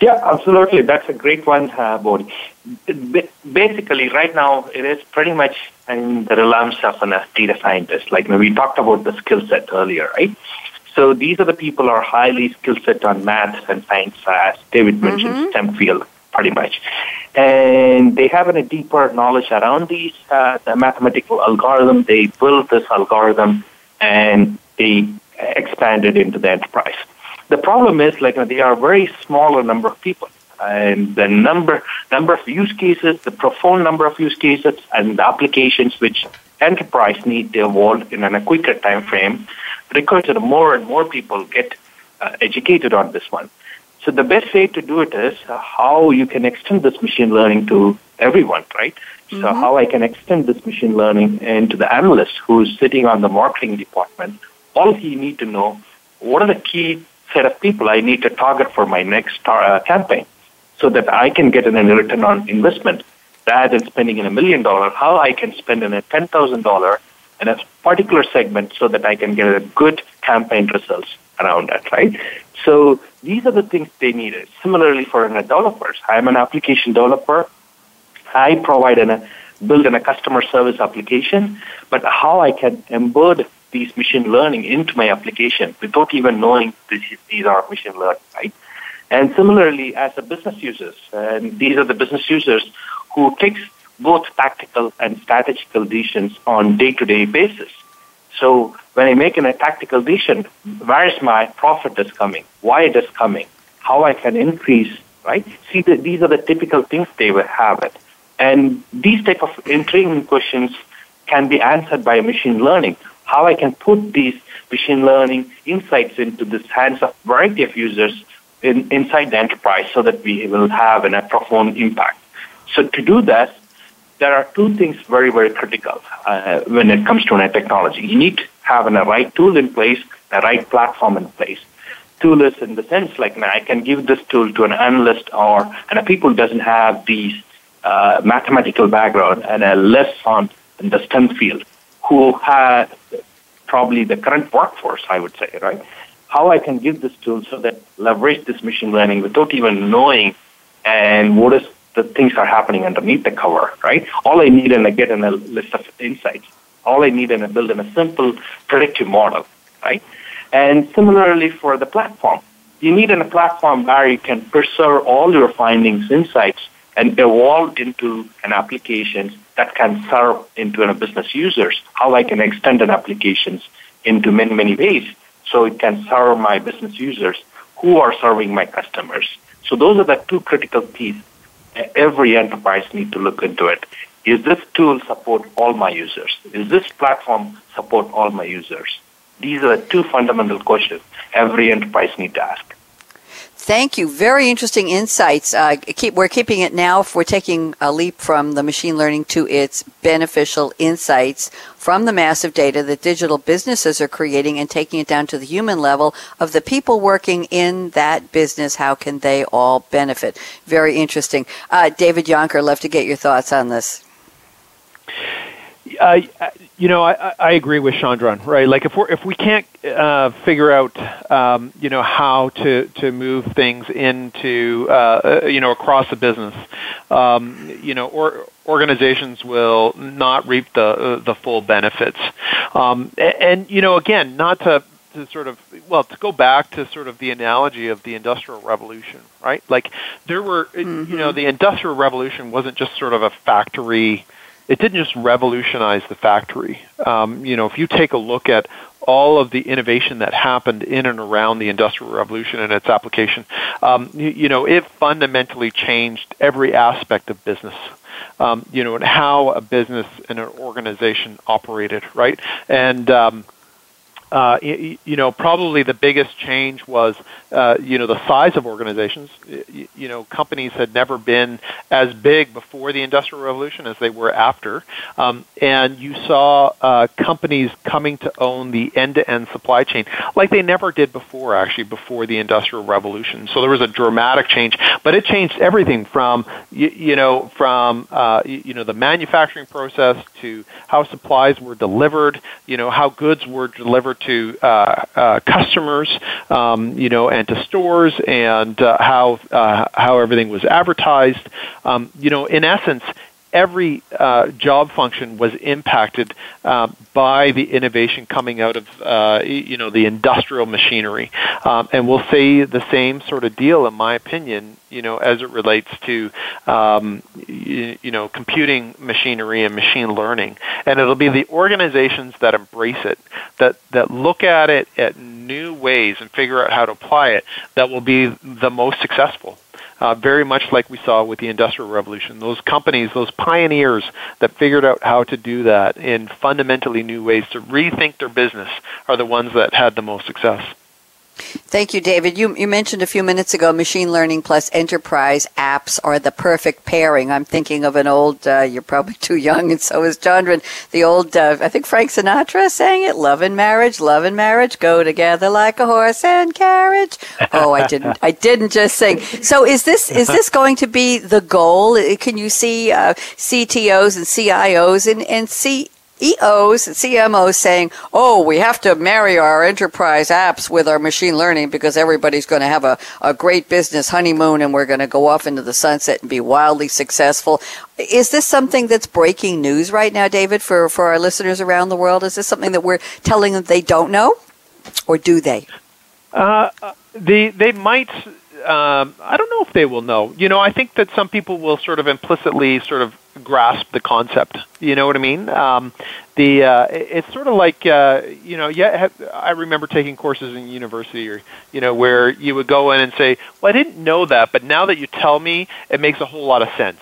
Yeah, absolutely. That's a great one, uh, Bonnie. Basically, right now, it is pretty much in the realms of a data scientist. Like we talked about the skill set earlier, right? So these are the people are highly skill set on math and science, as David mentioned, mm-hmm. STEM field, pretty much. And they have a deeper knowledge around these uh, the mathematical algorithm. They build this algorithm and they expand it into the enterprise. The problem is like they are a very smaller number of people, and the number number of use cases, the profound number of use cases, and the applications which enterprise need to evolve in a quicker time frame requires that more and more people get uh, educated on this one. So the best way to do it is uh, how you can extend this machine learning to everyone, right? Mm-hmm. So how I can extend this machine learning into the analyst who's sitting on the marketing department. All he need to know what are the key set of people I need to target for my next uh, campaign so that I can get an return on investment rather than spending in a million dollars, how I can spend in a $10,000 in a particular segment so that I can get a good campaign results around that, right? So these are the things they needed. Similarly for an developers, I'm an application developer. I provide a build in a customer service application, but how I can embed these machine learning into my application without even knowing this, these are machine learning, right? And similarly, as a business users, and these are the business users who takes both tactical and strategical decisions on day-to-day basis. So when I make a tactical decision, where is my profit is coming? Why it is coming? How I can increase, right? See, the, these are the typical things they will have it. And these type of intriguing questions can be answered by machine learning how I can put these machine learning insights into the hands of variety of users in, inside the enterprise so that we will have an, a profound impact. So to do that, there are two things very, very critical uh, when it comes to a technology. You need to have a right tool in place, a right platform in place. Tool is in the sense like I can give this tool to an analyst or and a people doesn't have these uh, mathematical background and a less on the STEM field who have probably the current workforce, I would say, right? How I can give this tool so that leverage this machine learning without even knowing and what is the things are happening underneath the cover, right? All I need and I get in a list of insights. All I need and I build in a simple predictive model, right? And similarly for the platform, you need in a platform where you can preserve all your findings, insights, and evolve into an application that can serve into a business users. How I can extend an applications into many, many ways so it can serve my business users who are serving my customers. So those are the two critical pieces. Every enterprise need to look into it. Is this tool support all my users? Is this platform support all my users? These are the two fundamental questions every enterprise need to ask. Thank you. Very interesting insights. Uh, keep, we're keeping it now. If we're taking a leap from the machine learning to its beneficial insights from the massive data that digital businesses are creating and taking it down to the human level of the people working in that business. How can they all benefit? Very interesting. Uh, David Jonker, love to get your thoughts on this. Uh, you know, I, I agree with Chandran, right? Like if we if we can't uh, figure out, um, you know, how to to move things into, uh, you know, across the business, um, you know, or organizations will not reap the uh, the full benefits. Um, and, and you know, again, not to to sort of well to go back to sort of the analogy of the industrial revolution right like there were mm-hmm. you know the industrial revolution wasn't just sort of a factory it didn't just revolutionize the factory. Um, you know, if you take a look at all of the innovation that happened in and around the Industrial Revolution and its application, um, you, you, know, it fundamentally changed every aspect of business. Um, you know, and how a business and an organization operated, right? And um, uh, you, you know, probably the biggest change was, uh, you know, the size of organizations. You, you know, companies had never been as big before the Industrial Revolution as they were after, um, and you saw uh, companies coming to own the end-to-end supply chain like they never did before, actually, before the Industrial Revolution. So there was a dramatic change, but it changed everything from, you, you know, from uh, you know the manufacturing process to how supplies were delivered, you know, how goods were delivered to uh, uh, customers, um, you know, and to stores, and uh, how how everything was advertised. Um, you know, in essence, every uh, job function was impacted uh, by the innovation coming out of uh, you know the industrial machinery, um, and we'll see the same sort of deal, in my opinion, you know, as it relates to um, you, you know computing machinery and machine learning, and it'll be the organizations that embrace it, that that look at it at new ways and figure out how to apply it, that will be the most successful uh, very much like we saw with the Industrial Revolution. Those companies, those pioneers that figured out how to do that in fundamentally new ways to rethink their business are the ones that had the most success. Thank you, David. You, you mentioned a few minutes ago machine learning plus enterprise apps are the perfect pairing. I'm thinking of an old, uh, you're probably too young, and so is Chandran, the old, uh, I think Frank Sinatra sang it, love and marriage, love and marriage go together like a horse and carriage. Oh, I didn't, I didn't just sing. So is this, is this going to be the goal? Can you see uh, CTOs and CIOs and, and see EOs and CMOs saying, oh, we have to marry our enterprise apps with our machine learning because everybody's going to have a, a great business honeymoon and we're going to go off into the sunset and be wildly successful. Is this something that's breaking news right now, David, for, for our listeners around the world? Is this something that we're telling them they don't know? Or do they? Uh, they, they might um, I don't know if they will know. You know, I think that some people will sort of implicitly sort of grasp the concept. You know what I mean? Um, the uh, it's sort of like uh, you know, yeah. I remember taking courses in university, or you know, where you would go in and say, "Well, I didn't know that, but now that you tell me, it makes a whole lot of sense."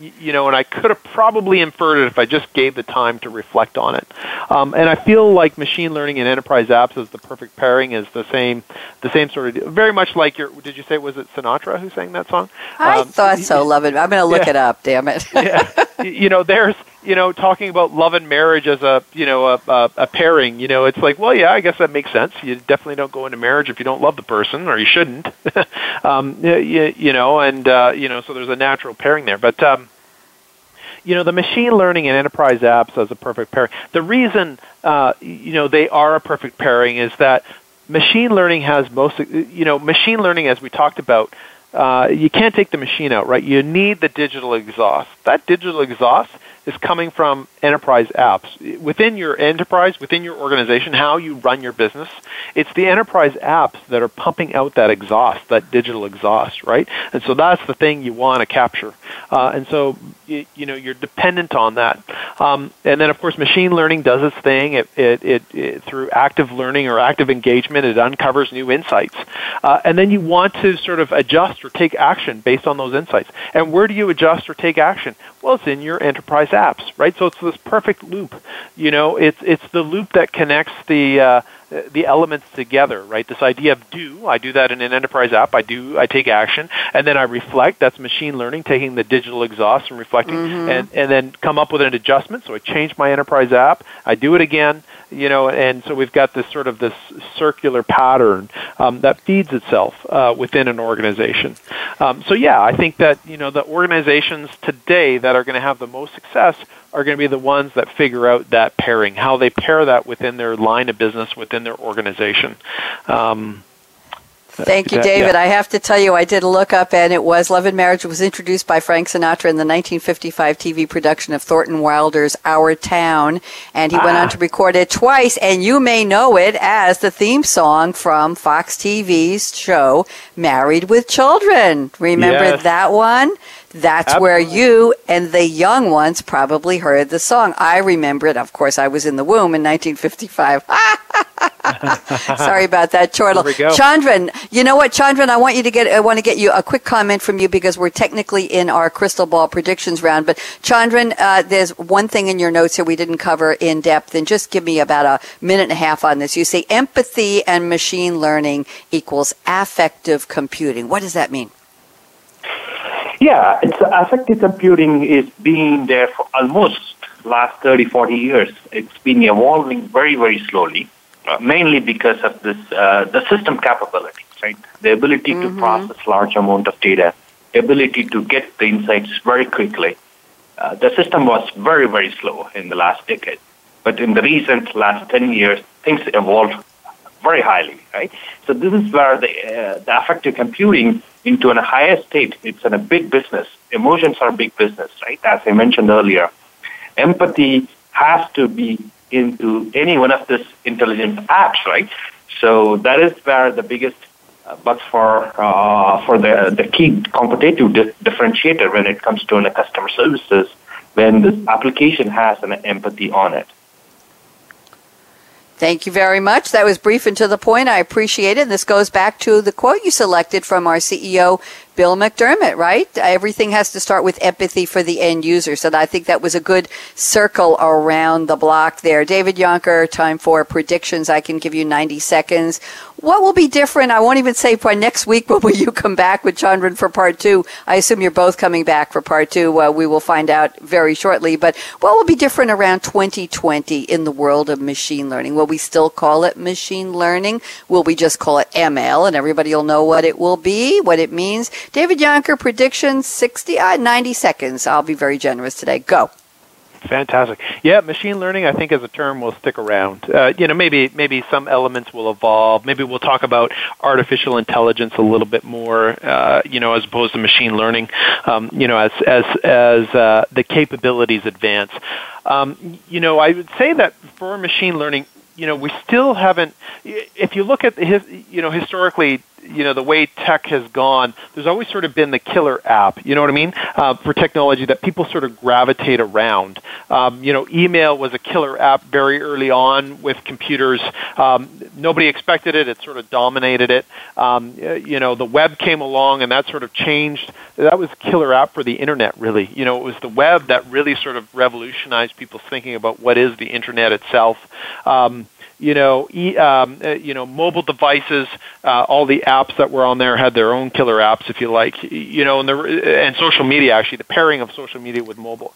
You know, and I could have probably inferred it if I just gave the time to reflect on it. Um, and I feel like machine learning and enterprise apps is the perfect pairing. Is the same, the same sort of, very much like your. Did you say was it Sinatra who sang that song? I um, thought so. Love it. I'm going to look yeah. it up. Damn it. yeah. You know, there's you know talking about love and marriage as a you know a, a, a pairing. You know, it's like, well, yeah, I guess that makes sense. You definitely don't go into marriage if you don't love the person, or you shouldn't. um, you, you know, and uh, you know, so there's a natural pairing there, but. Um, you know, the machine learning and enterprise apps as a perfect pairing. The reason, uh, you know, they are a perfect pairing is that machine learning has most, you know, machine learning, as we talked about, uh, you can't take the machine out, right? You need the digital exhaust. That digital exhaust is coming from enterprise apps. Within your enterprise, within your organization, how you run your business, it's the enterprise apps that are pumping out that exhaust, that digital exhaust, right? And so that's the thing you want to capture. Uh, and so, you, you, know, you're dependent on that. Um, and then, of course, machine learning does its thing. It, it, it, it through active learning or active engagement, it uncovers new insights. Uh, and then you want to sort of adjust or take action based on those insights. And where do you adjust or take action? Well, it's in your enterprise apps, right? So it's this perfect loop. You know, it's it's the loop that connects the uh, the elements together, right? This idea of do, I do that in an enterprise app, I do, I take action, and then I reflect, that's machine learning, taking the digital exhaust and reflecting, mm-hmm. and, and then come up with an adjustment. So I change my enterprise app, I do it again, you know, and so we've got this sort of this circular pattern um, that feeds itself uh, within an organization. Um, so yeah, I think that, you know, the organizations today that are going to have the most success are going to be the ones that figure out that pairing, how they pair that within their line of business, within their organization. Um, Thank you, David. Yeah. I have to tell you, I did a look up, and it was Love and Marriage was introduced by Frank Sinatra in the 1955 TV production of Thornton Wilder's Our Town, and he ah. went on ah. to record it twice. And you may know it as the theme song from Fox TV's show Married with Children. Remember yes. that one? That's Absolutely. where you and the young ones probably heard the song. I remember it. Of course, I was in the womb in 1955. Sorry about that, Chortle. Chandran, you know what, Chandran? I want you to get. I want to get you a quick comment from you because we're technically in our crystal ball predictions round. But Chandran, uh, there's one thing in your notes here we didn't cover in depth, and just give me about a minute and a half on this. You say empathy and machine learning equals affective computing. What does that mean? Yeah, it's affective computing is being there for almost last 30, 40 years. It's been evolving very, very slowly, uh, mainly because of this uh, the system capability, right? The ability mm-hmm. to process large amount of data, the ability to get the insights very quickly. Uh, the system was very, very slow in the last decade, but in the recent last 10 years, things evolved very highly, right? So this is where the, uh, the affective computing into a higher state, it's in a big business. Emotions are big business, right? As I mentioned earlier, empathy has to be into any one of these intelligent apps, right? So that is where the biggest uh, but for uh, for the the key competitive di- differentiator when it comes to a customer services when this application has an empathy on it. Thank you very much. That was brief and to the point. I appreciate it. And this goes back to the quote you selected from our CEO, Bill McDermott, right? Everything has to start with empathy for the end user. So I think that was a good circle around the block there. David Jonker, time for predictions. I can give you 90 seconds. What will be different? I won't even say by next week when will you come back with Chandran for part two. I assume you're both coming back for part two. Uh, we will find out very shortly. But what will be different around 2020 in the world of machine learning? Will we still call it machine learning? Will we just call it ML and everybody will know what it will be, what it means? David Jonker, predictions 60, uh, 90 seconds. I'll be very generous today. Go. Fantastic. Yeah, machine learning, I think, as a term will stick around. Uh, you know, maybe maybe some elements will evolve. Maybe we'll talk about artificial intelligence a little bit more. Uh, you know, as opposed to machine learning. Um, you know, as as as uh, the capabilities advance. Um, you know, I would say that for machine learning, you know, we still haven't. If you look at you know, historically, you know the way tech has gone there's always sort of been the killer app you know what i mean uh, for technology that people sort of gravitate around. Um, you know email was a killer app very early on with computers. Um, nobody expected it it sort of dominated it. Um, you know the web came along and that sort of changed. That was a killer app for the internet really. You know it was the web that really sort of revolutionized people's thinking about what is the internet itself. Um, you know, e, um, uh, you know, mobile devices. Uh, all the apps that were on there had their own killer apps, if you like. You know, and the and social media actually, the pairing of social media with mobile.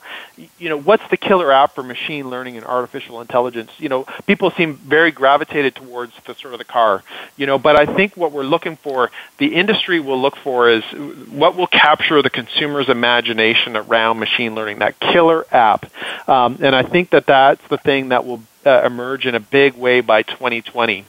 You know, what's the killer app for machine learning and artificial intelligence? You know, people seem very gravitated towards the sort of the car. You know, but I think what we're looking for, the industry will look for, is what will capture the consumer's imagination around machine learning, that killer app. Um, and I think that that's the thing that will uh, emerge in a big way by 2020.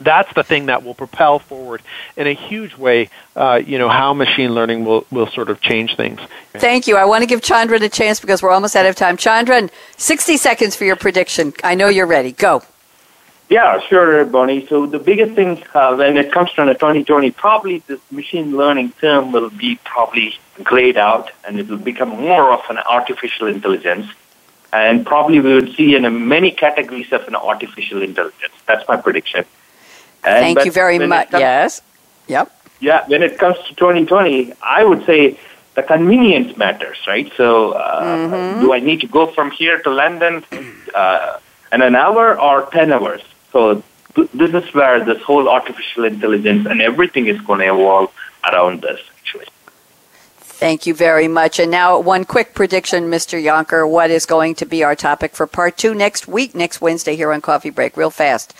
that's the thing that will propel forward in a huge way, uh, you know, how machine learning will, will sort of change things. Thank you. I want to give Chandran a chance because we're almost out of time. Chandran, 60 seconds for your prediction. I know you're ready. Go. Yeah, sure, Bonnie. So the biggest thing uh, when it comes to 2020, probably this machine learning term will be probably grayed out and it will become more of an artificial intelligence. And probably we would see in many categories of an artificial intelligence. That's my prediction. And Thank you very much. Comes, yes. Yep. Yeah, when it comes to 2020, I would say the convenience matters, right? So, uh, mm-hmm. do I need to go from here to London uh, in an hour or 10 hours? So, th- this is where this whole artificial intelligence and everything is going to evolve around this. Thank you very much. And now, one quick prediction, Mr. Jonker. What is going to be our topic for part two next week, next Wednesday here on Coffee Break? Real fast.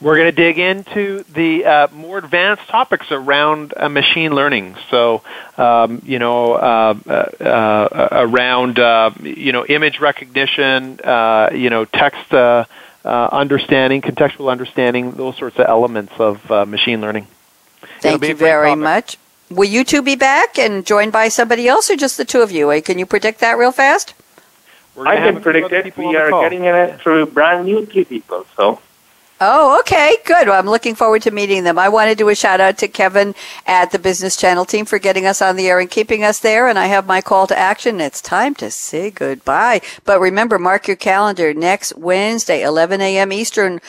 We're going to dig into the uh, more advanced topics around uh, machine learning. So, um, you know, uh, uh, uh around uh, you know image recognition, you know, text understanding, contextual understanding, those sorts of elements of machine learning. Thank you very topic. much. Will you two be back and joined by somebody else, or just the two of you? Eh, can you predict that real fast? I can predict it. We are getting it through brand new three people. So. Oh, okay, good. Well, I'm looking forward to meeting them. I want to do a shout out to Kevin at the Business Channel team for getting us on the air and keeping us there. And I have my call to action. It's time to say goodbye. But remember, mark your calendar next Wednesday, 11 a.m. Eastern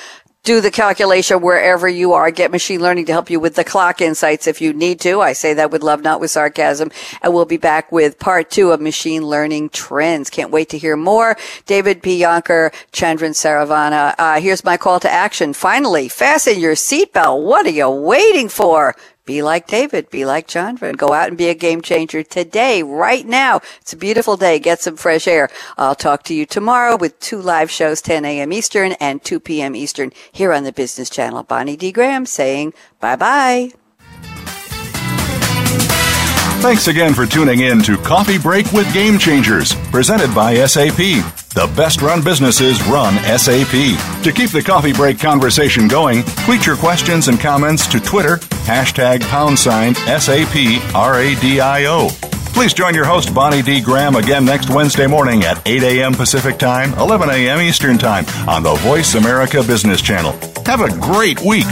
do the calculation wherever you are. Get machine learning to help you with the clock insights if you need to. I say that with love, not with sarcasm. And we'll be back with part two of machine learning trends. Can't wait to hear more. David P. Jonker, Chandran Saravana. Uh, here's my call to action. Finally, fasten your seatbelt. What are you waiting for? Be like David. Be like Chandran. Go out and be a game changer today, right now. It's a beautiful day. Get some fresh air. I'll talk to you tomorrow with two live shows, 10 a.m. Eastern and 2 p.m. Eastern here on the Business Channel. Bonnie D. Graham saying bye bye. Thanks again for tuning in to Coffee Break with Game Changers, presented by SAP. The best run businesses run SAP. To keep the coffee break conversation going, tweet your questions and comments to Twitter, hashtag pound sign SAP RADIO. Please join your host, Bonnie D. Graham, again next Wednesday morning at 8 a.m. Pacific Time, 11 a.m. Eastern Time on the Voice America Business Channel. Have a great week.